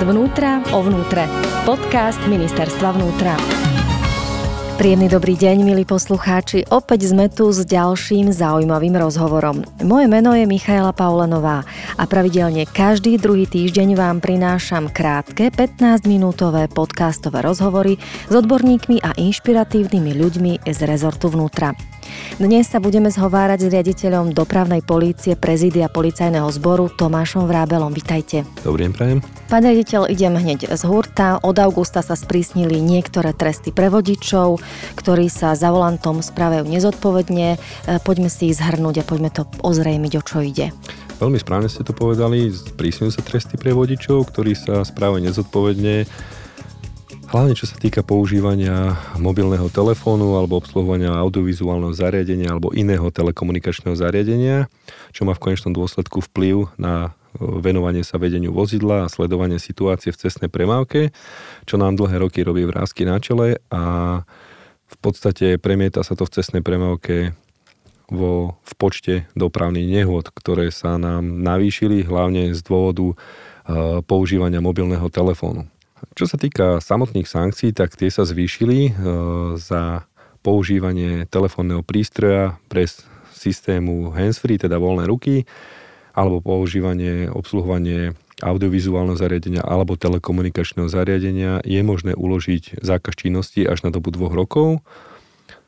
Zvnútra o vnútre. Podcast Ministerstva vnútra. Príjemný dobrý deň, milí poslucháči. Opäť sme tu s ďalším zaujímavým rozhovorom. Moje meno je Michaela Paulenová a pravidelne každý druhý týždeň vám prinášam krátke 15-minútové podcastové rozhovory s odborníkmi a inšpiratívnymi ľuďmi z rezortu vnútra. Dnes sa budeme zhovárať s riaditeľom dopravnej polície prezídia policajného zboru Tomášom Vrábelom. Vitajte. Dobrý deň, prajem. Pán riaditeľ, idem hneď z hurta. Od augusta sa sprísnili niektoré tresty pre vodičov, ktorí sa za volantom správajú nezodpovedne. E, poďme si ich zhrnúť a poďme to ozrejmiť, o čo ide. Veľmi správne ste to povedali. Sprísňujú sa tresty pre vodičov, ktorí sa správajú nezodpovedne Hlavne čo sa týka používania mobilného telefónu alebo obsluhovania audiovizuálneho zariadenia alebo iného telekomunikačného zariadenia, čo má v konečnom dôsledku vplyv na e, venovanie sa vedeniu vozidla a sledovanie situácie v cestnej premávke, čo nám dlhé roky robí vrázky na čele a v podstate premieta sa to v cestnej premávke vo, v počte dopravných nehôd, ktoré sa nám navýšili hlavne z dôvodu e, používania mobilného telefónu. Čo sa týka samotných sankcií, tak tie sa zvýšili e, za používanie telefónneho prístroja pre systému handsfree, teda voľné ruky, alebo používanie, obsluhovanie audiovizuálneho zariadenia alebo telekomunikačného zariadenia je možné uložiť zákaz činnosti až na dobu dvoch rokov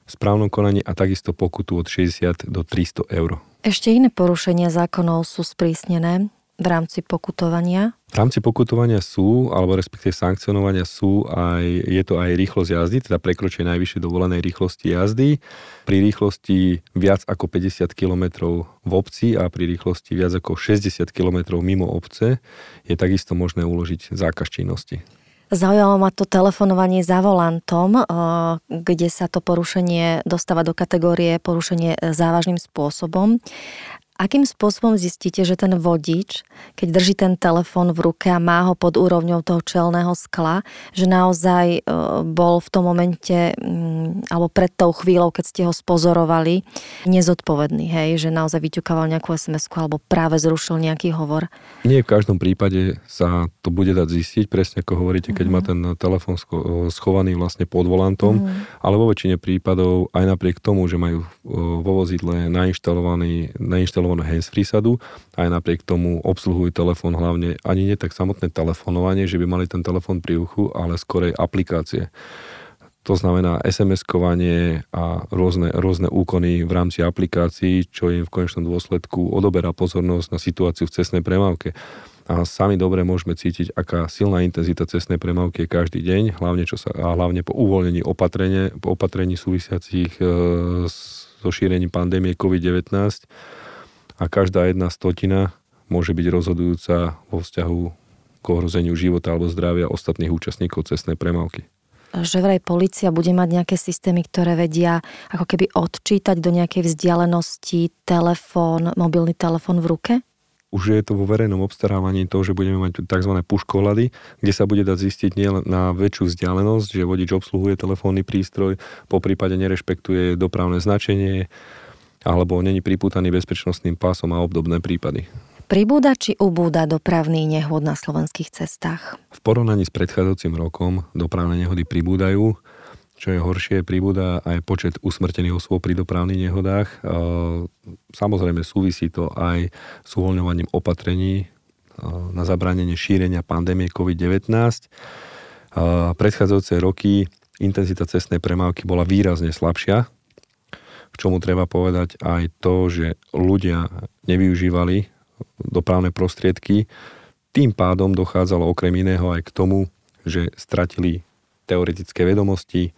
správnom konaní a takisto pokutu od 60 do 300 eur. Ešte iné porušenia zákonov sú sprísnené v rámci pokutovania? V rámci pokutovania sú, alebo respektíve sankcionovania sú aj, je to aj rýchlosť jazdy, teda prekročenie najvyššie dovolenej rýchlosti jazdy. Pri rýchlosti viac ako 50 km v obci a pri rýchlosti viac ako 60 km mimo obce je takisto možné uložiť zákaz činnosti. Zaujalo ma to telefonovanie za volantom, eh, kde sa to porušenie dostáva do kategórie porušenie závažným spôsobom. Akým spôsobom zistíte, že ten vodič, keď drží ten telefón v ruke a má ho pod úrovňou toho čelného skla, že naozaj e, bol v tom momente mm, alebo pred tou chvíľou, keď ste ho spozorovali, nezodpovedný, hej, že naozaj vyťukával nejakú sms alebo práve zrušil nejaký hovor? Nie v každom prípade sa to bude dať zistiť, presne ako hovoríte, keď mm-hmm. má mhm. ten telefón schovaný vlastne pod volantom, mm-hmm. ale vo väčšine prípadov aj napriek tomu, že majú vo vozidle nainštalovaný, nainštalovaný telefón handsfree sadu, aj napriek tomu obsluhujú telefón hlavne ani nie tak samotné telefonovanie, že by mali ten telefón pri uchu, ale skorej aplikácie. To znamená SMS-kovanie a rôzne, rôzne úkony v rámci aplikácií, čo im v konečnom dôsledku odoberá pozornosť na situáciu v cestnej premávke. A sami dobre môžeme cítiť, aká silná intenzita cestnej premávky je každý deň, hlavne, čo sa, a hlavne po uvoľnení opatrení, po opatrení súvisiacich e, so šírením pandémie COVID-19 a každá jedna stotina môže byť rozhodujúca vo vzťahu k ohrozeniu života alebo zdravia ostatných účastníkov cestnej premávky že vraj policia bude mať nejaké systémy, ktoré vedia ako keby odčítať do nejakej vzdialenosti telefón, mobilný telefón v ruke? Už je to vo verejnom obstarávaní to, že budeme mať tzv. puškolady, kde sa bude dať zistiť nielen na väčšiu vzdialenosť, že vodič obsluhuje telefónny prístroj, po prípade nerešpektuje dopravné značenie, alebo není pripútaný bezpečnostným pásom a obdobné prípady. Pribúda či ubúda dopravný nehod na slovenských cestách? V porovnaní s predchádzajúcim rokom dopravné nehody pribúdajú. Čo je horšie, pribúda aj počet usmrtených osôb pri dopravných nehodách. Samozrejme súvisí to aj s uvoľňovaním opatrení na zabránenie šírenia pandémie COVID-19. Predchádzajúce roky intenzita cestnej premávky bola výrazne slabšia k čomu treba povedať aj to, že ľudia nevyužívali dopravné prostriedky, tým pádom dochádzalo okrem iného aj k tomu, že stratili teoretické vedomosti,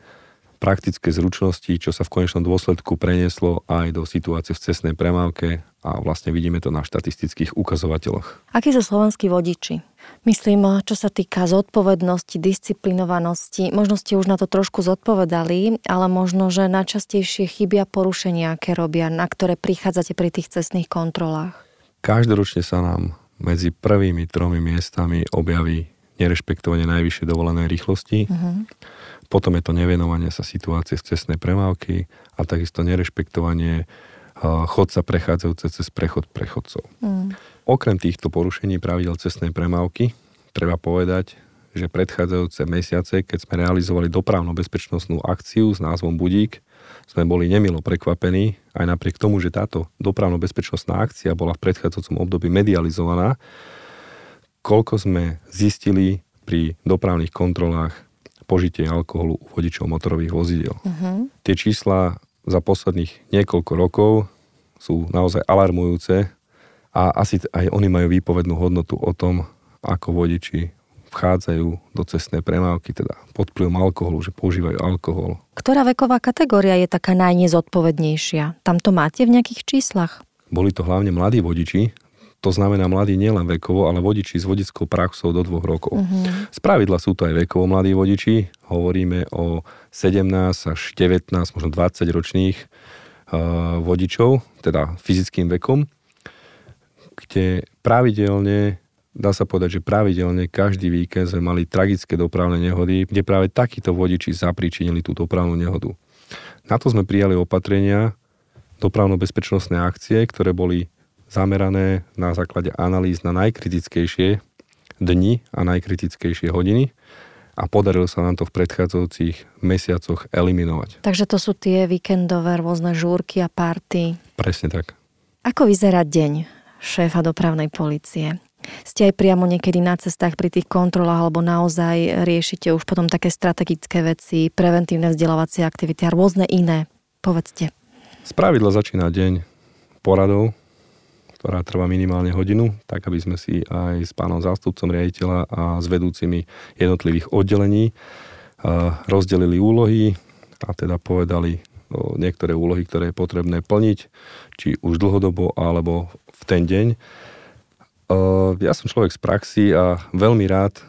praktické zručnosti, čo sa v konečnom dôsledku prenieslo aj do situácie v cestnej premávke a vlastne vidíme to na štatistických ukazovateľoch. Akí sú slovenskí vodiči? Myslím, čo sa týka zodpovednosti, disciplinovanosti, možno ste už na to trošku zodpovedali, ale možno, že najčastejšie chybia porušenia, aké robia, na ktoré prichádzate pri tých cestných kontrolách. Každoročne sa nám medzi prvými tromi miestami objaví nerešpektovanie najvyššej dovolenej rýchlosti. Uh-huh potom je to nevenovanie sa situácie z cestnej premávky a takisto nerešpektovanie chodca prechádzajúce cez prechod prechodcov. Mm. Okrem týchto porušení pravidel cestnej premávky, treba povedať, že predchádzajúce mesiace, keď sme realizovali dopravno-bezpečnostnú akciu s názvom Budík, sme boli nemilo prekvapení, aj napriek tomu, že táto dopravno-bezpečnostná akcia bola v predchádzajúcom období medializovaná, koľko sme zistili pri dopravných kontrolách požitie alkoholu u vodičov motorových vozidel. Uh-huh. Tie čísla za posledných niekoľko rokov sú naozaj alarmujúce a asi aj oni majú výpovednú hodnotu o tom, ako vodiči vchádzajú do cestnej premávky, teda pod vplyvom alkoholu, že používajú alkohol. Ktorá veková kategória je taká najnezodpovednejšia? Tam to máte v nejakých číslach? Boli to hlavne mladí vodiči, to znamená mladí nielen vekovo, ale vodiči s vodickou praxou do dvoch rokov. Uh-huh. Z sú to aj vekovo mladí vodiči, hovoríme o 17 až 19, možno 20 ročných uh, vodičov, teda fyzickým vekom, kde pravidelne dá sa povedať, že pravidelne každý víkend sme mali tragické dopravné nehody, kde práve takíto vodiči zapričinili tú dopravnú nehodu. Na to sme prijali opatrenia, dopravno-bezpečnostné akcie, ktoré boli zamerané na základe analýz na najkritickejšie dni a najkritickejšie hodiny a podarilo sa nám to v predchádzajúcich mesiacoch eliminovať. Takže to sú tie víkendové rôzne žúrky a party. Presne tak. Ako vyzerá deň šéfa dopravnej policie? Ste aj priamo niekedy na cestách pri tých kontrolách alebo naozaj riešite už potom také strategické veci, preventívne vzdelávacie aktivity a rôzne iné? Povedzte. Z pravidla začína deň poradou, ktorá trvá minimálne hodinu, tak aby sme si aj s pánom zástupcom riaditeľa a s vedúcimi jednotlivých oddelení rozdelili úlohy a teda povedali niektoré úlohy, ktoré je potrebné plniť, či už dlhodobo alebo v ten deň. Ja som človek z praxi a veľmi rád,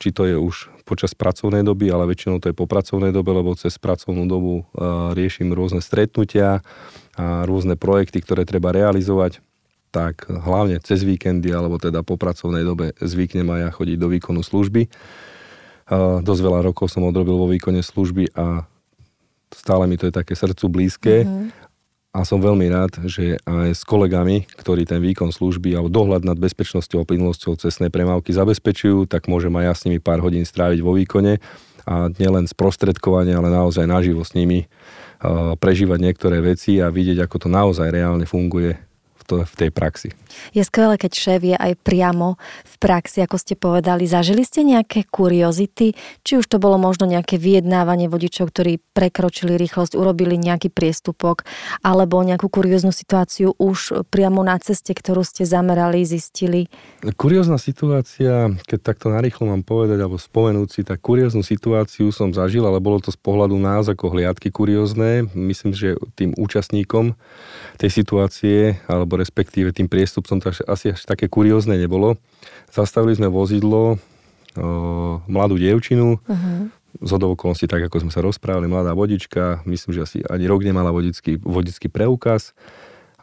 či to je už počas pracovnej doby, ale väčšinou to je po pracovnej dobe, lebo cez pracovnú dobu riešim rôzne stretnutia a rôzne projekty, ktoré treba realizovať tak hlavne cez víkendy alebo teda po pracovnej dobe zvyknem aj ja chodiť do výkonu služby. Dosť veľa rokov som odrobil vo výkone služby a stále mi to je také srdcu blízke. Mm-hmm a som veľmi rád, že aj s kolegami, ktorí ten výkon služby alebo dohľad nad bezpečnosťou a plynulosťou cestnej premávky zabezpečujú, tak môžem aj ja s nimi pár hodín stráviť vo výkone a nielen sprostredkovanie, ale naozaj naživo s nimi prežívať niektoré veci a vidieť, ako to naozaj reálne funguje to v tej praxi. Je skvelé, keď šéf je aj priamo v praxi, ako ste povedali. Zažili ste nejaké kuriozity? Či už to bolo možno nejaké vyjednávanie vodičov, ktorí prekročili rýchlosť, urobili nejaký priestupok, alebo nejakú kurióznu situáciu už priamo na ceste, ktorú ste zamerali, zistili? Kuriózna situácia, keď takto narýchlo mám povedať, alebo spomenúť si, tak kurióznu situáciu som zažil, ale bolo to z pohľadu nás ako hliadky kuriózne. Myslím, že tým účastníkom tej situácie, alebo respektíve tým priestupcom to asi až také kuriózne nebolo. Zastavili sme vozidlo, o, mladú dievčinu, uh-huh. z okolností, tak ako sme sa rozprávali, mladá vodička, myslím, že asi ani rok nemala vodický, vodický preukaz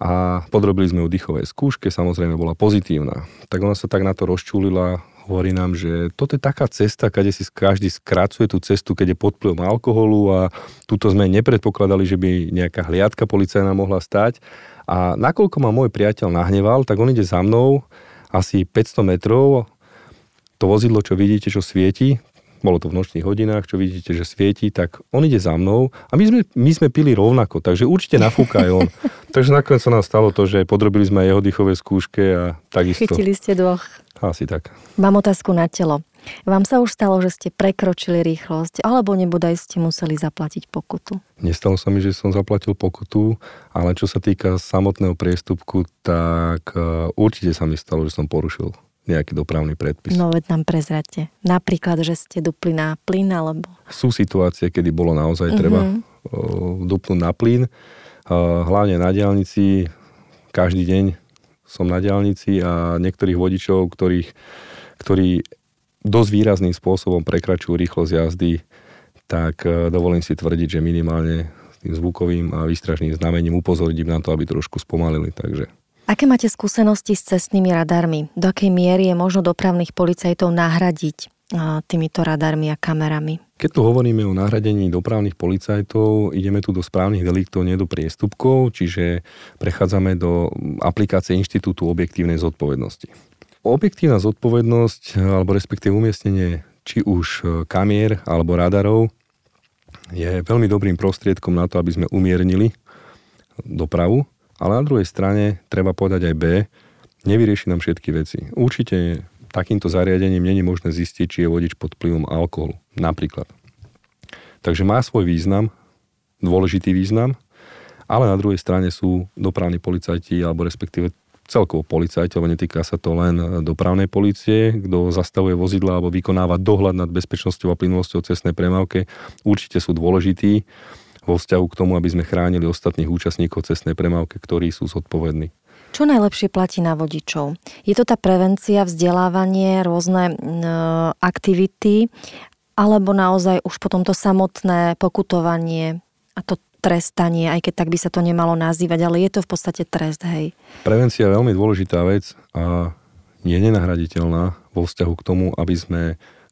a podrobili sme ju dýchovej skúške, samozrejme bola pozitívna. Tak ona sa tak na to rozčúlila, hovorí nám, že toto je taká cesta, kde si každý skracuje tú cestu, keď je pod vplyvom alkoholu a túto sme nepredpokladali, že by nejaká hliadka policajná mohla stať. A nakoľko ma môj priateľ nahneval, tak on ide za mnou asi 500 metrov. To vozidlo, čo vidíte, čo svieti, bolo to v nočných hodinách, čo vidíte, že svieti, tak on ide za mnou a my sme, my sme pili rovnako, takže určite nafúka aj on. takže nakoniec sa nám stalo to, že podrobili sme aj jeho dýchové skúške a takisto. Chytili ste dvoch. Asi tak. Mám otázku na telo. Vám sa už stalo, že ste prekročili rýchlosť, alebo nebodaj ste museli zaplatiť pokutu? Nestalo sa mi, že som zaplatil pokutu, ale čo sa týka samotného priestupku, tak e, určite sa mi stalo, že som porušil nejaký dopravný predpis. No veď nám prezrate. Napríklad, že ste dupli na plyn, alebo... Sú situácie, kedy bolo naozaj treba mm-hmm. dupnúť na plyn. Hlavne na diálnici, každý deň som na diálnici a niektorých vodičov, ktorých, ktorí dosť výrazným spôsobom prekračujú rýchlosť jazdy, tak e, dovolím si tvrdiť, že minimálne tým zvukovým a výstražným znamením upozorniť na to, aby trošku spomalili. Takže Aké máte skúsenosti s cestnými radarmi? Do akej miery je možno dopravných policajtov nahradiť týmito radarmi a kamerami? Keď tu hovoríme o nahradení dopravných policajtov, ideme tu do správnych deliktov, nie do priestupkov, čiže prechádzame do aplikácie Inštitútu objektívnej zodpovednosti. Objektívna zodpovednosť, alebo respektíve umiestnenie či už e, kamier alebo radarov je veľmi dobrým prostriedkom na to, aby sme umiernili dopravu, ale na druhej strane treba povedať aj B, nevyrieši nám všetky veci. Určite takýmto zariadením není možné zistiť, či je vodič pod vplyvom alkoholu, napríklad. Takže má svoj význam, dôležitý význam, ale na druhej strane sú dopravní policajti, alebo respektíve celkovo policajti, lebo netýka sa to len dopravnej policie, kto zastavuje vozidla alebo vykonáva dohľad nad bezpečnosťou a plynulosťou cestnej premávke, určite sú dôležití vo vzťahu k tomu, aby sme chránili ostatných účastníkov cestnej premávky, ktorí sú zodpovední. Čo najlepšie platí na vodičov? Je to tá prevencia, vzdelávanie, rôzne e, aktivity, alebo naozaj už potom to samotné pokutovanie a to trestanie, aj keď tak by sa to nemalo nazývať, ale je to v podstate trest, hej. Prevencia je veľmi dôležitá vec a je nenahraditeľná vo vzťahu k tomu, aby sme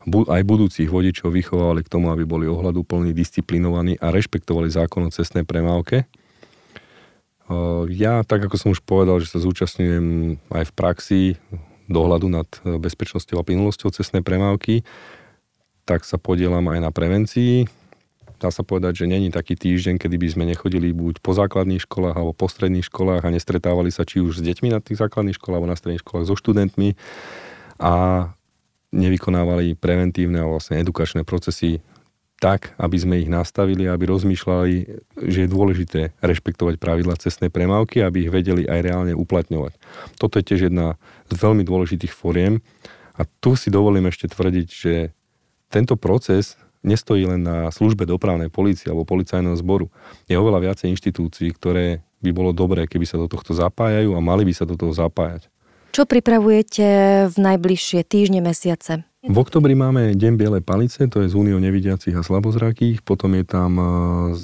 aj budúcich vodičov vychovali k tomu, aby boli ohľadúplní, disciplinovaní a rešpektovali zákon o cestnej premávke. Ja, tak ako som už povedal, že sa zúčastňujem aj v praxi dohľadu nad bezpečnosťou a plynulosťou cestnej premávky, tak sa podielam aj na prevencii dá sa povedať, že není taký týždeň, kedy by sme nechodili buď po základných školách alebo po stredných školách a nestretávali sa či už s deťmi na tých základných školách alebo na stredných školách so študentmi a nevykonávali preventívne a vlastne edukačné procesy tak, aby sme ich nastavili, aby rozmýšľali, že je dôležité rešpektovať pravidla cestnej premávky, aby ich vedeli aj reálne uplatňovať. Toto je tiež jedna z veľmi dôležitých fóriem a tu si dovolím ešte tvrdiť, že tento proces nestojí len na službe dopravnej policie alebo policajného zboru. Je oveľa viacej inštitúcií, ktoré by bolo dobré, keby sa do tohto zapájajú a mali by sa do toho zapájať. Čo pripravujete v najbližšie týždne, mesiace? V oktobri máme Deň Bielej palice, to je z Úniou nevidiacich a slabozrakých, potom je tam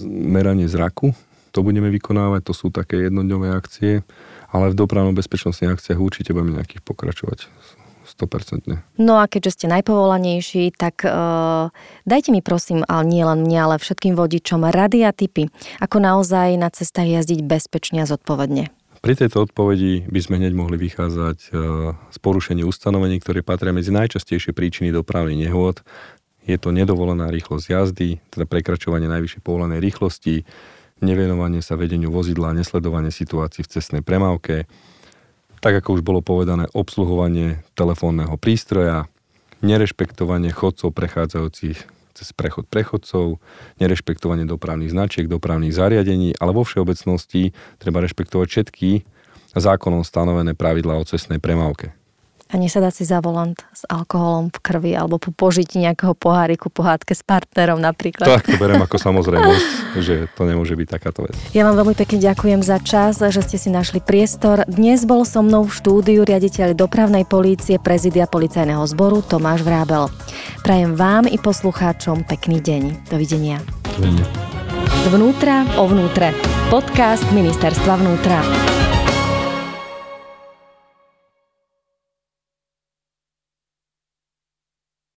meranie zraku, to budeme vykonávať, to sú také jednodňové akcie, ale v dopravnom bezpečnostných akciách určite budeme nejakých pokračovať 100%. No a keďže ste najpovolanejší, tak uh, dajte mi prosím, ale nie len mne, ale všetkým vodičom rady a tipy, ako naozaj na cestách jazdiť bezpečne a zodpovedne. Pri tejto odpovedi by sme hneď mohli vychádzať uh, z porušení ustanovení, ktoré patria medzi najčastejšie príčiny dopravy nehôd. Je to nedovolená rýchlosť jazdy, teda prekračovanie najvyššej povolenej rýchlosti, nevenovanie sa vedeniu vozidla a nesledovanie situácií v cestnej premávke, tak ako už bolo povedané, obsluhovanie telefónneho prístroja, nerešpektovanie chodcov prechádzajúcich cez prechod prechodcov, nerešpektovanie dopravných značiek, dopravných zariadení, ale vo všeobecnosti treba rešpektovať všetky zákonom stanovené pravidlá o cestnej premávke a nesadať si za volant s alkoholom v krvi alebo požiť nejakého poháriku, pohádke s partnerom napríklad. Tak to berem ako samozrejmosť, že to nemôže byť takáto vec. Ja vám veľmi pekne ďakujem za čas, že ste si našli priestor. Dnes bol so mnou v štúdiu riaditeľ dopravnej polície prezidia policajného zboru Tomáš Vrábel. Prajem vám i poslucháčom pekný deň. Dovidenia. Dovidenia. Zvnútra o vnútre. Podcast Ministerstva vnútra.